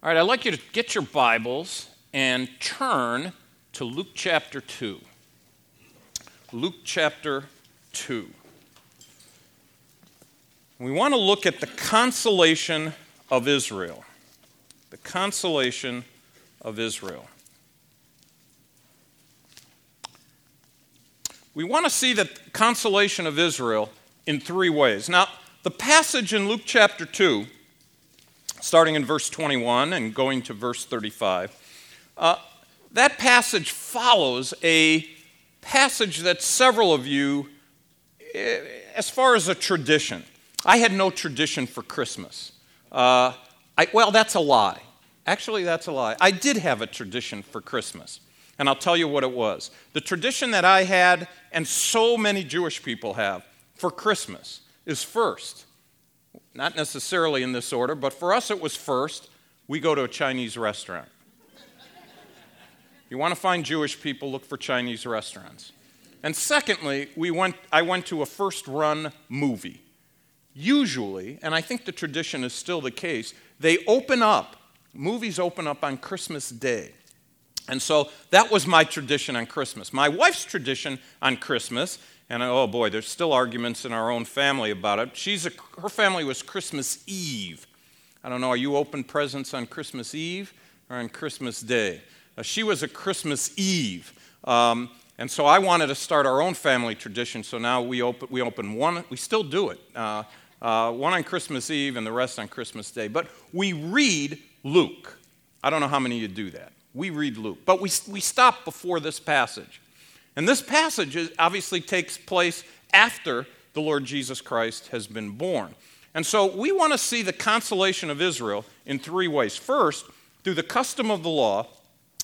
All right, I'd like you to get your Bibles and turn to Luke chapter 2. Luke chapter 2. We want to look at the consolation of Israel. The consolation of Israel. We want to see the consolation of Israel in three ways. Now, the passage in Luke chapter 2, starting in verse 21 and going to verse 35, uh, that passage follows a passage that several of you, eh, as far as a tradition, I had no tradition for Christmas. Uh, I, well, that's a lie. Actually, that's a lie. I did have a tradition for Christmas, and I'll tell you what it was. The tradition that I had, and so many Jewish people have, for Christmas is first. Not necessarily in this order, but for us it was first. We go to a Chinese restaurant. you want to find Jewish people, look for Chinese restaurants. And secondly, we went, I went to a first run movie. Usually, and I think the tradition is still the case, they open up, movies open up on Christmas Day. And so that was my tradition on Christmas. My wife's tradition on Christmas and oh boy, there's still arguments in our own family about it. She's a, her family was Christmas Eve. I don't know, are you open presents on Christmas Eve or on Christmas Day? Uh, she was a Christmas Eve. Um, and so I wanted to start our own family tradition, so now we open, we open one, we still do it, uh, uh, one on Christmas Eve and the rest on Christmas Day. But we read Luke. I don't know how many of you do that. We read Luke. But we, we stop before this passage. And this passage obviously takes place after the Lord Jesus Christ has been born. And so we want to see the consolation of Israel in three ways. First, through the custom of the law.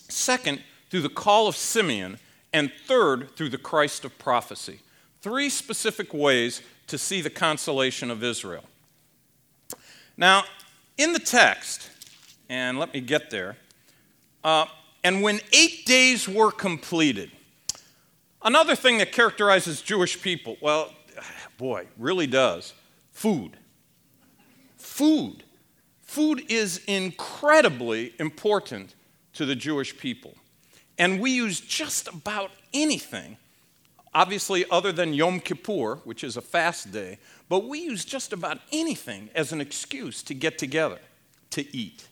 Second, through the call of Simeon. And third, through the Christ of prophecy. Three specific ways to see the consolation of Israel. Now, in the text, and let me get there, uh, and when eight days were completed, Another thing that characterizes Jewish people, well, boy, really does food. Food. Food is incredibly important to the Jewish people. And we use just about anything, obviously, other than Yom Kippur, which is a fast day, but we use just about anything as an excuse to get together to eat.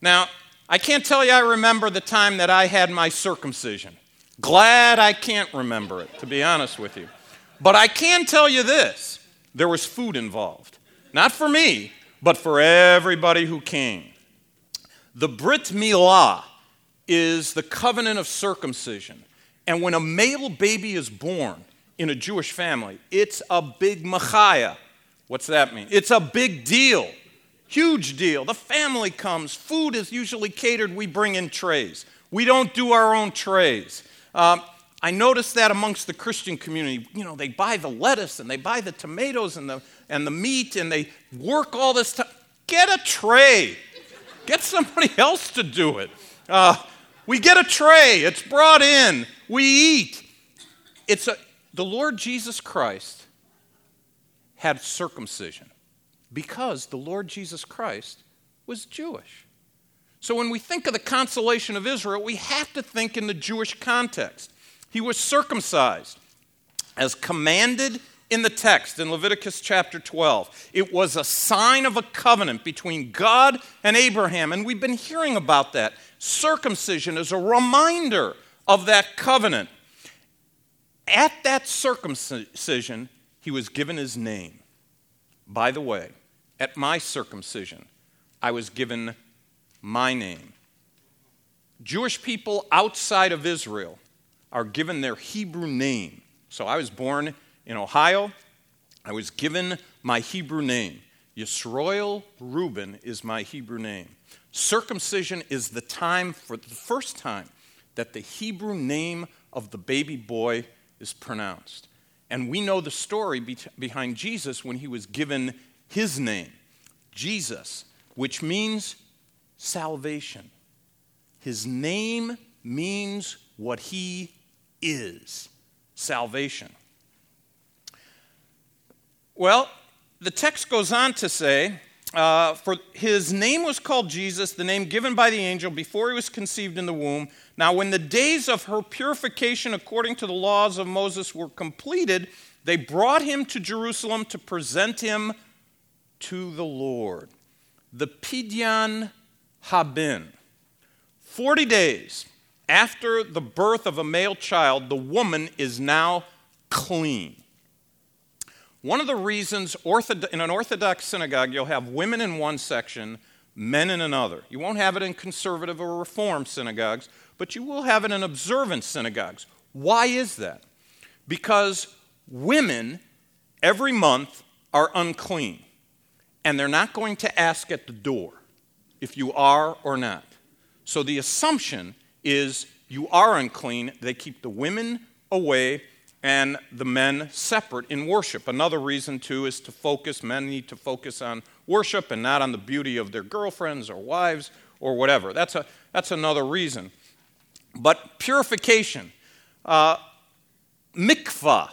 Now, I can't tell you I remember the time that I had my circumcision. Glad I can't remember it, to be honest with you. But I can tell you this there was food involved. Not for me, but for everybody who came. The Brit Milah is the covenant of circumcision. And when a male baby is born in a Jewish family, it's a big machaya. What's that mean? It's a big deal. Huge deal. The family comes. Food is usually catered. We bring in trays. We don't do our own trays. Um, I noticed that amongst the Christian community. You know, they buy the lettuce and they buy the tomatoes and the, and the meat and they work all this time. Get a tray. Get somebody else to do it. Uh, we get a tray. It's brought in. We eat. It's a, the Lord Jesus Christ had circumcision because the Lord Jesus Christ was Jewish. So when we think of the consolation of Israel, we have to think in the Jewish context. He was circumcised as commanded in the text in Leviticus chapter 12. It was a sign of a covenant between God and Abraham, and we've been hearing about that. Circumcision is a reminder of that covenant. At that circumcision, he was given his name. By the way, at my circumcision, I was given my name. Jewish people outside of Israel are given their Hebrew name. So I was born in Ohio. I was given my Hebrew name. Yisroel Reuben is my Hebrew name. Circumcision is the time, for the first time, that the Hebrew name of the baby boy is pronounced. And we know the story be- behind Jesus when he was given his name, Jesus, which means salvation. His name means what he is salvation. Well, the text goes on to say uh, for his name was called Jesus, the name given by the angel before he was conceived in the womb. Now, when the days of her purification according to the laws of Moses were completed, they brought him to Jerusalem to present him to the Lord. The Pidyon HaBen. 40 days after the birth of a male child, the woman is now clean. One of the reasons in an Orthodox synagogue, you'll have women in one section, men in another. You won't have it in conservative or reform synagogues, but you will have it in observant synagogues. Why is that? Because women every month are unclean, and they're not going to ask at the door if you are or not. So the assumption is you are unclean. They keep the women away and the men separate in worship. Another reason, too, is to focus. Men need to focus on worship and not on the beauty of their girlfriends or wives or whatever. That's, a, that's another reason. But purification, uh, mikvah,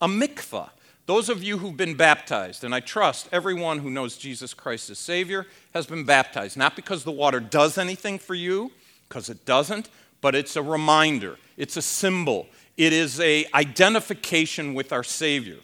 a mikvah. Those of you who've been baptized, and I trust everyone who knows Jesus Christ as Savior has been baptized, not because the water does anything for you, because it doesn't, but it's a reminder, it's a symbol, it is a identification with our Savior.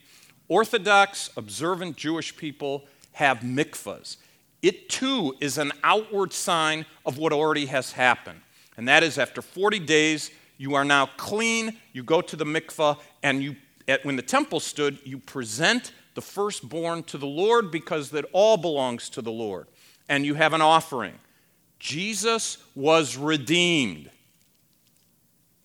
Orthodox, observant Jewish people have mikvahs. It too is an outward sign of what already has happened. And that is after 40 days, you are now clean. You go to the mikvah, and you, at, when the temple stood, you present the firstborn to the Lord because that all belongs to the Lord. And you have an offering. Jesus was redeemed,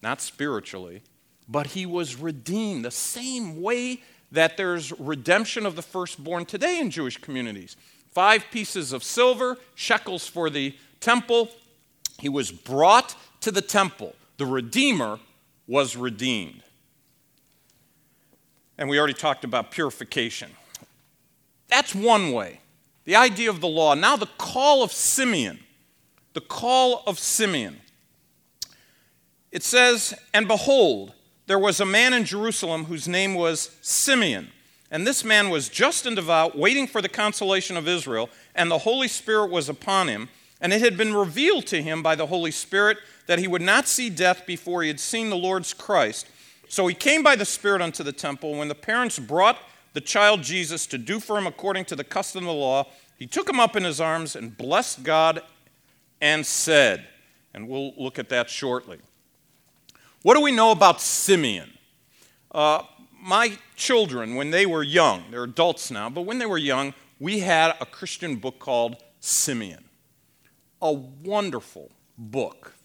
not spiritually, but he was redeemed the same way that there's redemption of the firstborn today in Jewish communities. Five pieces of silver, shekels for the temple. He was brought to the temple. The Redeemer was redeemed. And we already talked about purification. That's one way. The idea of the law. Now, the call of Simeon. The call of Simeon. It says, And behold, there was a man in Jerusalem whose name was Simeon. And this man was just and devout, waiting for the consolation of Israel, and the Holy Spirit was upon him. And it had been revealed to him by the Holy Spirit that he would not see death before he had seen the Lord's Christ. So he came by the Spirit unto the temple. When the parents brought the child Jesus to do for him according to the custom of the law, he took him up in his arms and blessed God and said, and we'll look at that shortly. What do we know about Simeon? Uh, my children, when they were young, they're adults now, but when they were young, we had a Christian book called Simeon. A wonderful book.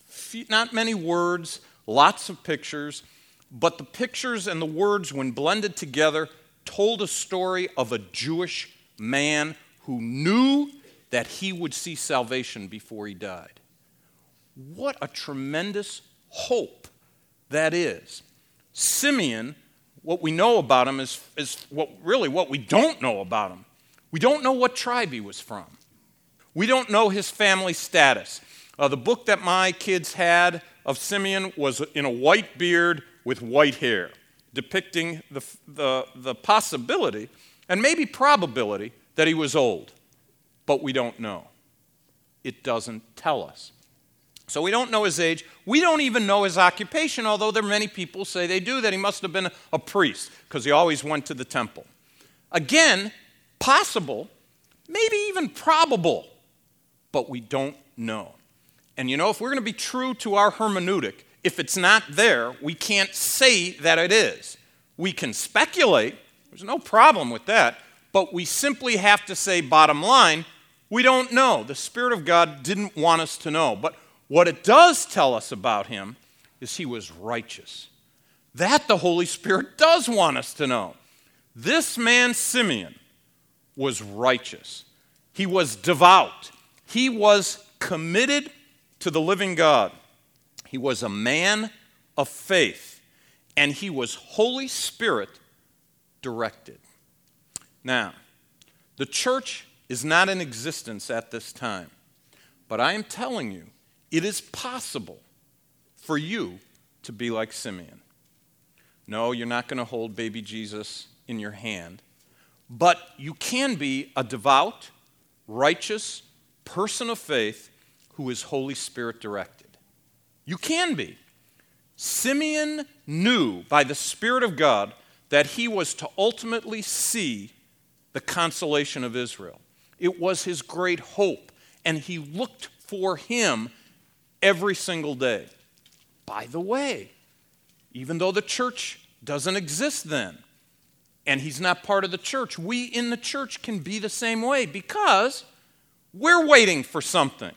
Not many words, lots of pictures, but the pictures and the words, when blended together, told a story of a Jewish man who knew that he would see salvation before he died. What a tremendous hope that is. Simeon, what we know about him is, is what, really what we don't know about him. We don't know what tribe he was from. We don't know his family status. Uh, the book that my kids had of Simeon was in a white beard with white hair, depicting the, the, the possibility and maybe probability that he was old. But we don't know. It doesn't tell us. So we don't know his age. We don't even know his occupation, although there are many people say they do, that he must have been a priest because he always went to the temple. Again, possible, maybe even probable, but we don't know. And you know, if we're going to be true to our hermeneutic, if it's not there, we can't say that it is. We can speculate, there's no problem with that, but we simply have to say, bottom line, we don't know. The Spirit of God didn't want us to know. But what it does tell us about him is he was righteous. That the Holy Spirit does want us to know. This man, Simeon, was righteous. He was devout. He was committed to the living God. He was a man of faith, and he was Holy Spirit directed. Now, the church is not in existence at this time, but I am telling you it is possible for you to be like Simeon. No, you're not going to hold baby Jesus in your hand, but you can be a devout, righteous person of faith who is Holy Spirit directed. You can be. Simeon knew by the Spirit of God that he was to ultimately see the consolation of Israel. It was his great hope, and he looked for him every single day. By the way, even though the church doesn't exist then, and he's not part of the church, we in the church can be the same way because we're waiting for something.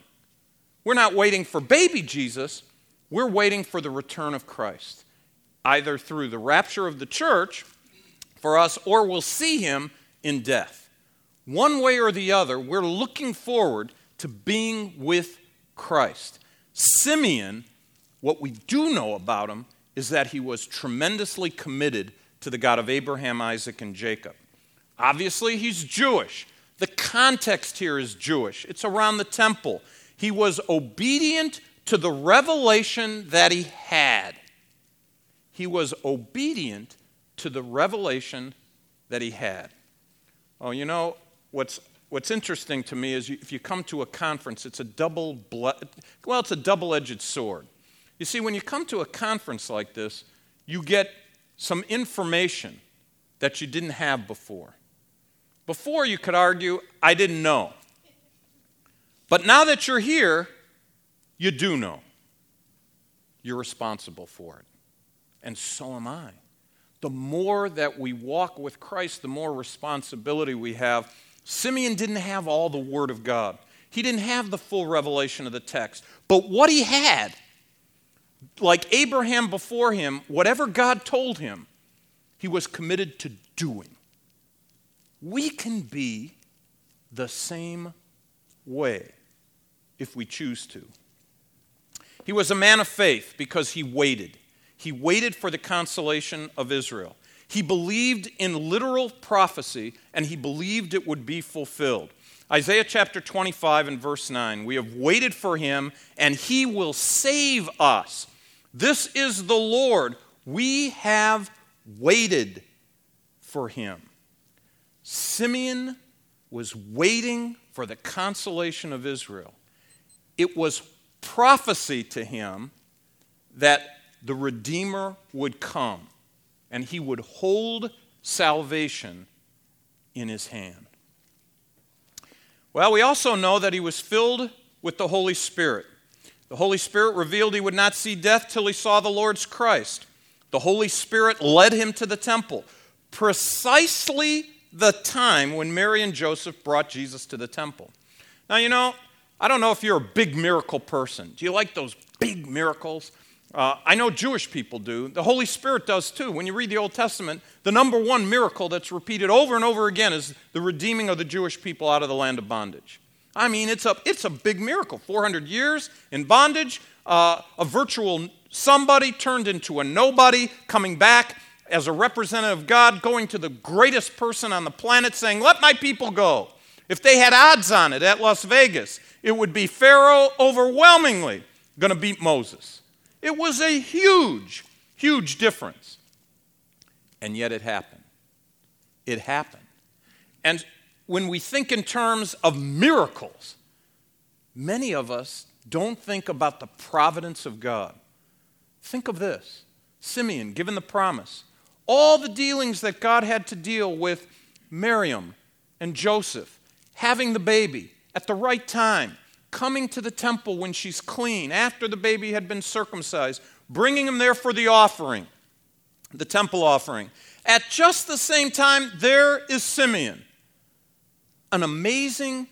We're not waiting for baby Jesus, we're waiting for the return of Christ, either through the rapture of the church for us or we'll see him in death. One way or the other, we're looking forward to being with Christ. Simeon, what we do know about him is that he was tremendously committed to the God of Abraham, Isaac, and Jacob. Obviously, he's Jewish. The context here is Jewish, it's around the temple. He was obedient to the revelation that he had. He was obedient to the revelation that he had. Oh, you know, what's, what's interesting to me is you, if you come to a conference, it's a double, ble- well, it's a double-edged sword. You see, when you come to a conference like this, you get some information that you didn't have before. Before, you could argue, I didn't know. But now that you're here, you do know. You're responsible for it. And so am I. The more that we walk with Christ, the more responsibility we have. Simeon didn't have all the Word of God, he didn't have the full revelation of the text. But what he had, like Abraham before him, whatever God told him, he was committed to doing. We can be the same way if we choose to. He was a man of faith because he waited. He waited for the consolation of Israel. He believed in literal prophecy and he believed it would be fulfilled. Isaiah chapter 25 and verse 9 We have waited for him and he will save us. This is the Lord. We have waited for him. Simeon was waiting for the consolation of Israel. It was prophecy to him that the Redeemer would come and he would hold salvation in his hand. Well, we also know that he was filled with the Holy Spirit. The Holy Spirit revealed he would not see death till he saw the Lord's Christ. The Holy Spirit led him to the temple. Precisely the time when Mary and Joseph brought Jesus to the temple. Now, you know, I don't know if you're a big miracle person. Do you like those big miracles? Uh, I know Jewish people do. The Holy Spirit does too. When you read the Old Testament, the number one miracle that's repeated over and over again is the redeeming of the Jewish people out of the land of bondage. I mean, it's a, it's a big miracle. 400 years in bondage, uh, a virtual somebody turned into a nobody, coming back as a representative of God going to the greatest person on the planet saying, Let my people go. If they had odds on it at Las Vegas, it would be Pharaoh overwhelmingly going to beat Moses. It was a huge, huge difference. And yet it happened. It happened. And when we think in terms of miracles, many of us don't think about the providence of God. Think of this Simeon, given the promise, all the dealings that God had to deal with Miriam and Joseph, having the baby at the right time, coming to the temple when she's clean, after the baby had been circumcised, bringing him there for the offering, the temple offering. At just the same time, there is Simeon, an amazing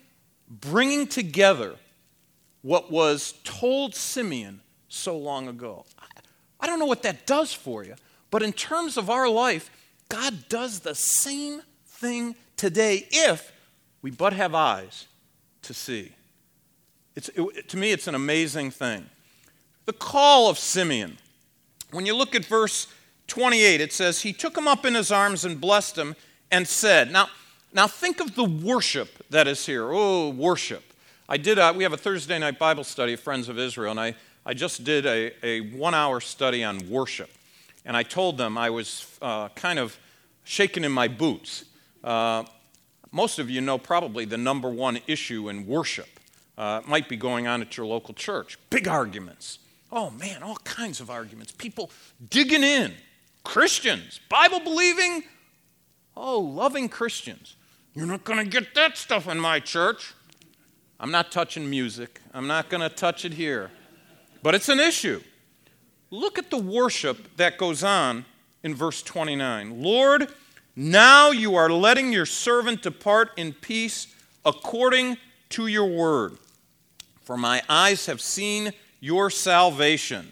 bringing together what was told Simeon so long ago. I don't know what that does for you, but in terms of our life, God does the same thing today if we but have eyes to see. It's, it, to me, it's an amazing thing. The call of Simeon. When you look at verse 28, it says, He took him up in his arms and blessed him and said, Now, now think of the worship that is here. Oh, worship. I did, a, we have a Thursday night Bible study Friends of Israel, and I, I just did a, a one hour study on worship and I told them I was uh, kind of shaking in my boots. Uh, most of you know probably the number one issue in worship. Uh, might be going on at your local church. Big arguments. Oh man, all kinds of arguments. People digging in. Christians, Bible believing, oh, loving Christians. You're not going to get that stuff in my church. I'm not touching music. I'm not going to touch it here. But it's an issue. Look at the worship that goes on in verse 29. Lord, now you are letting your servant depart in peace according to your word. For my eyes have seen your salvation.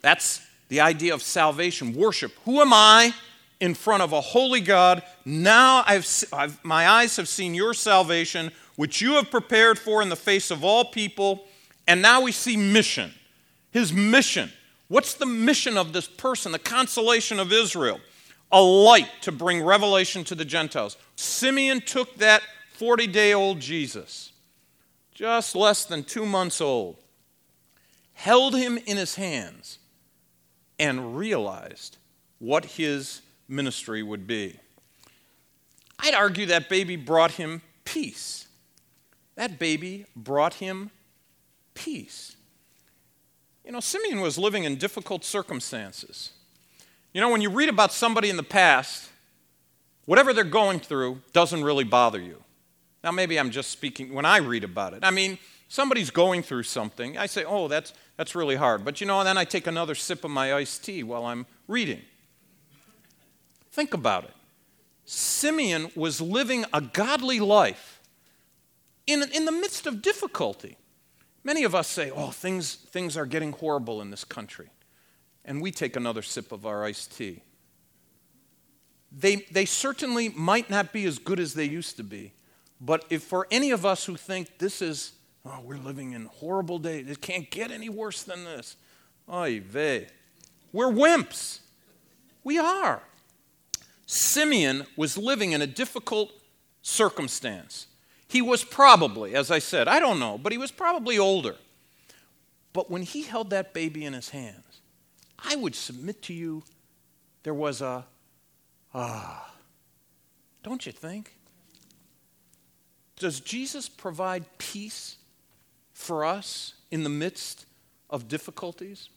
That's the idea of salvation, worship. Who am I in front of a holy God? Now I've, I've, my eyes have seen your salvation, which you have prepared for in the face of all people. And now we see mission. His mission. What's the mission of this person, the consolation of Israel? A light to bring revelation to the Gentiles. Simeon took that 40 day old Jesus, just less than two months old, held him in his hands, and realized what his ministry would be. I'd argue that baby brought him peace. That baby brought him peace. You know, Simeon was living in difficult circumstances. You know, when you read about somebody in the past, whatever they're going through doesn't really bother you. Now, maybe I'm just speaking when I read about it. I mean, somebody's going through something. I say, oh, that's, that's really hard. But you know, and then I take another sip of my iced tea while I'm reading. Think about it. Simeon was living a godly life in, in the midst of difficulty. Many of us say, oh, things, things are getting horrible in this country. And we take another sip of our iced tea. They, they certainly might not be as good as they used to be. But if for any of us who think this is, oh, we're living in horrible days, it can't get any worse than this. Oy vey. We're wimps. We are. Simeon was living in a difficult circumstance. He was probably, as I said, I don't know, but he was probably older. But when he held that baby in his hands, I would submit to you there was a, ah, don't you think? Does Jesus provide peace for us in the midst of difficulties?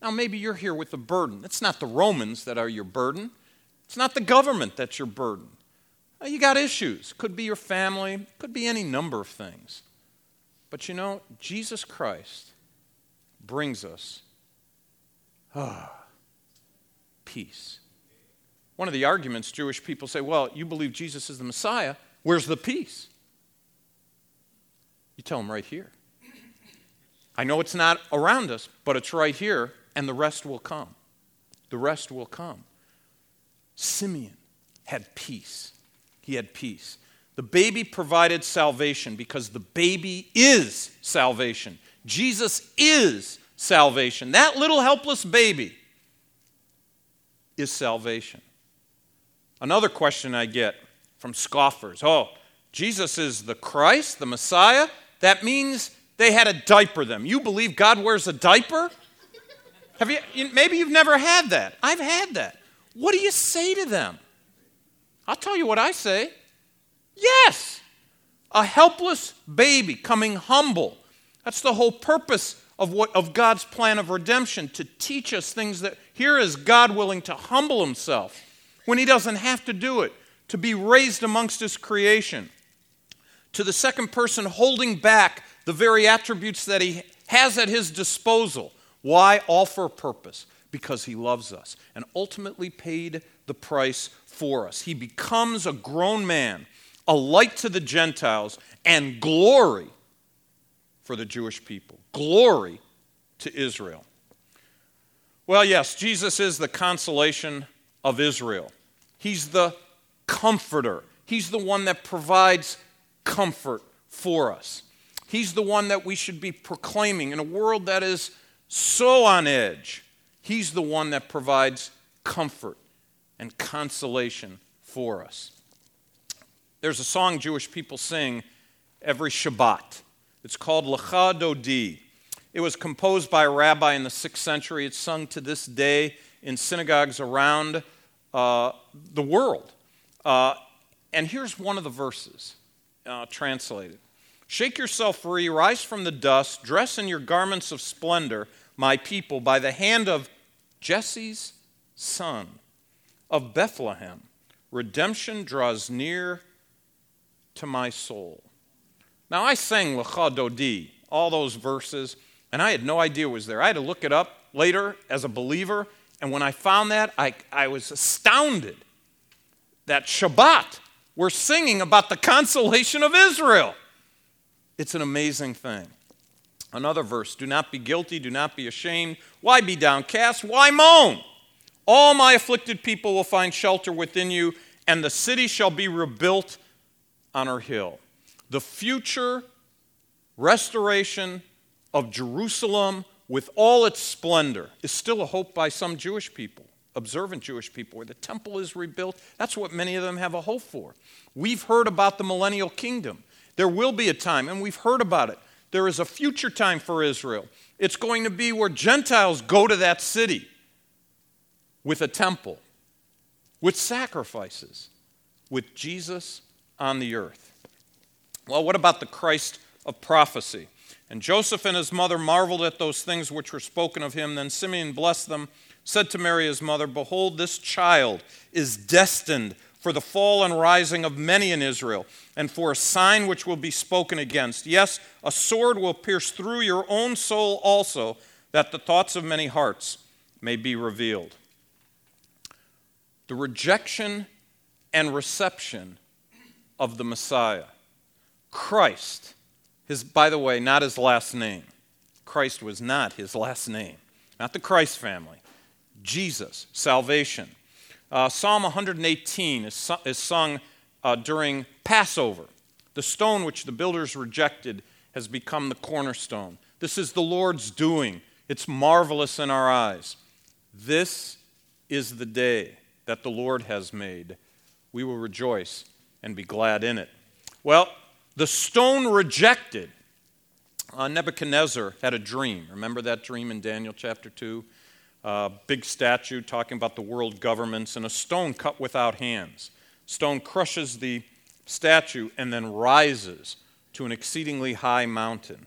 Now, maybe you're here with a burden. It's not the Romans that are your burden, it's not the government that's your burden. Uh, you got issues. Could be your family, could be any number of things. But you know, Jesus Christ brings us ah, peace. One of the arguments Jewish people say, well, you believe Jesus is the Messiah, where's the peace? You tell them right here. I know it's not around us, but it's right here, and the rest will come. The rest will come. Simeon had peace he had peace. The baby provided salvation because the baby is salvation. Jesus is salvation. That little helpless baby is salvation. Another question I get from scoffers oh, Jesus is the Christ, the Messiah? That means they had a diaper them. You believe God wears a diaper? Have you, maybe you've never had that. I've had that. What do you say to them? I'll tell you what I say. Yes, a helpless baby coming humble. That's the whole purpose of, what, of God's plan of redemption to teach us things that here is God willing to humble himself when he doesn't have to do it, to be raised amongst his creation. To the second person holding back the very attributes that he has at his disposal. Why? All for a purpose. Because he loves us and ultimately paid the price for us. He becomes a grown man, a light to the Gentiles, and glory for the Jewish people. Glory to Israel. Well, yes, Jesus is the consolation of Israel. He's the comforter. He's the one that provides comfort for us. He's the one that we should be proclaiming in a world that is so on edge. He's the one that provides comfort and consolation for us. There's a song Jewish people sing every Shabbat. It's called Lecha Dodi. It was composed by a rabbi in the 6th century. It's sung to this day in synagogues around uh, the world. Uh, And here's one of the verses uh, translated Shake yourself free, rise from the dust, dress in your garments of splendor, my people, by the hand of Jesse's son of Bethlehem. Redemption draws near to my soul. Now, I sang Lecha Dodi, all those verses, and I had no idea was there. I had to look it up later as a believer, and when I found that, I, I was astounded that Shabbat, we're singing about the consolation of Israel. It's an amazing thing. Another verse Do not be guilty, do not be ashamed. Why be downcast? Why moan? All my afflicted people will find shelter within you, and the city shall be rebuilt on her hill. The future restoration of Jerusalem with all its splendor is still a hope by some Jewish people, observant Jewish people, where the temple is rebuilt. That's what many of them have a hope for. We've heard about the millennial kingdom. There will be a time, and we've heard about it. There is a future time for Israel. It's going to be where Gentiles go to that city with a temple, with sacrifices, with Jesus on the earth. Well, what about the Christ of prophecy? And Joseph and his mother marveled at those things which were spoken of him. Then Simeon blessed them, said to Mary his mother, Behold, this child is destined for the fall and rising of many in Israel, and for a sign which will be spoken against. Yes, a sword will pierce through your own soul also, that the thoughts of many hearts may be revealed the rejection and reception of the Messiah. Christ, his, by the way, not his last name. Christ was not his last name, not the Christ family. Jesus, salvation. Uh, Psalm 118 is, is sung uh, during Passover. The stone which the builders rejected has become the cornerstone. This is the Lord's doing. It's marvelous in our eyes. This is the day that the Lord has made. We will rejoice and be glad in it. Well, the stone rejected. Uh, Nebuchadnezzar had a dream. Remember that dream in Daniel chapter 2? Uh, big statue talking about the world governments, and a stone cut without hands. Stone crushes the statue and then rises to an exceedingly high mountain.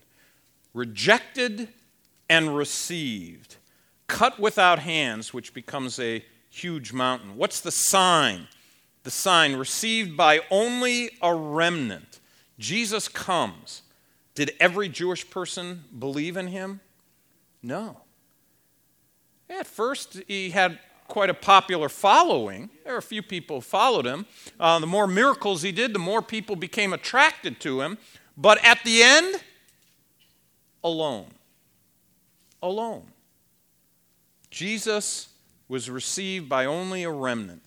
Rejected and received. Cut without hands, which becomes a huge mountain. What's the sign? The sign received by only a remnant. Jesus comes. Did every Jewish person believe in him? No. At first, he had quite a popular following. There were a few people who followed him. Uh, the more miracles he did, the more people became attracted to him. But at the end, alone. Alone. Jesus was received by only a remnant.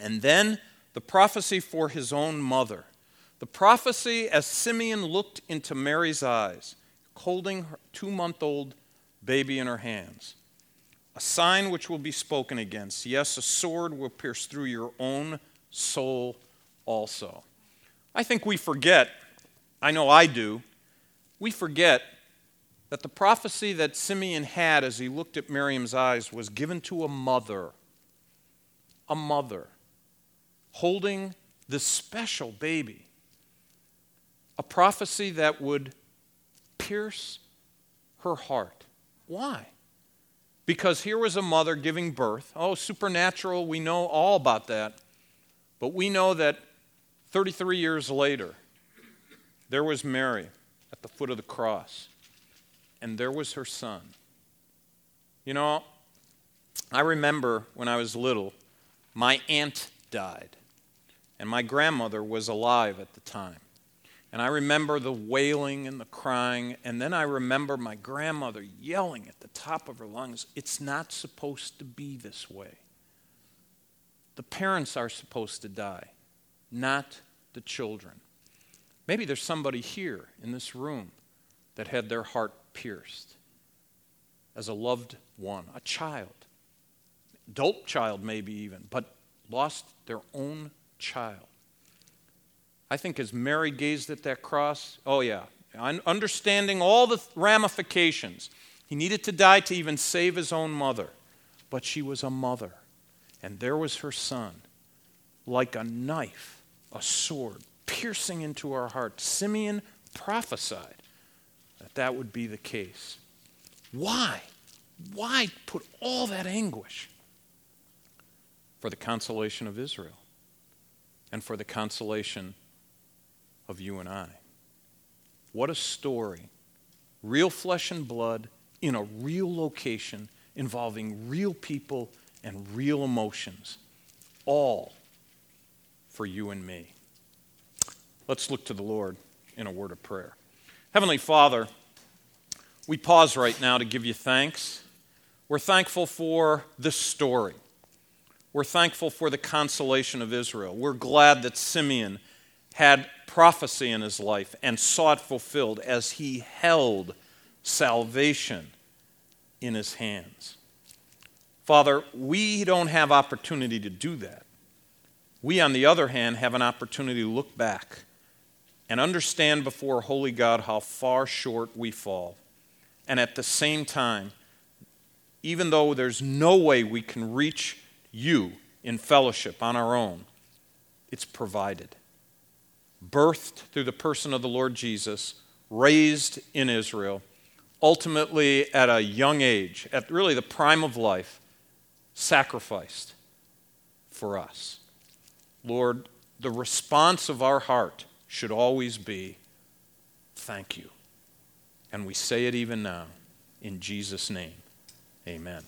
And then the prophecy for his own mother. The prophecy as Simeon looked into Mary's eyes, holding her two month old baby in her hands. A sign which will be spoken against. Yes, a sword will pierce through your own soul also. I think we forget, I know I do, we forget that the prophecy that Simeon had as he looked at Miriam's eyes was given to a mother, a mother holding this special baby. A prophecy that would pierce her heart. Why? Because here was a mother giving birth. Oh, supernatural, we know all about that. But we know that 33 years later, there was Mary at the foot of the cross and there was her son. You know, I remember when I was little, my aunt died, and my grandmother was alive at the time. And I remember the wailing and the crying, and then I remember my grandmother yelling at the top of her lungs, It's not supposed to be this way. The parents are supposed to die, not the children. Maybe there's somebody here in this room that had their heart pierced as a loved one, a child, adult child maybe even, but lost their own child. I think as Mary gazed at that cross, oh yeah, understanding all the ramifications. He needed to die to even save his own mother, but she was a mother, and there was her son, like a knife a sword piercing into our heart. Simeon prophesied that that would be the case. Why? Why put all that anguish? For the consolation of Israel and for the consolation of you and I. What a story. Real flesh and blood in a real location involving real people and real emotions, all for you and me. Let's look to the Lord in a word of prayer. Heavenly Father, we pause right now to give you thanks. We're thankful for this story. We're thankful for the consolation of Israel. We're glad that Simeon had prophecy in his life and saw it fulfilled as he held salvation in his hands. Father, we don't have opportunity to do that. We, on the other hand, have an opportunity to look back and understand before Holy God how far short we fall. And at the same time, even though there's no way we can reach you in fellowship on our own, it's provided. Birthed through the person of the Lord Jesus, raised in Israel, ultimately at a young age, at really the prime of life, sacrificed for us. Lord, the response of our heart should always be thank you. And we say it even now in Jesus' name. Amen.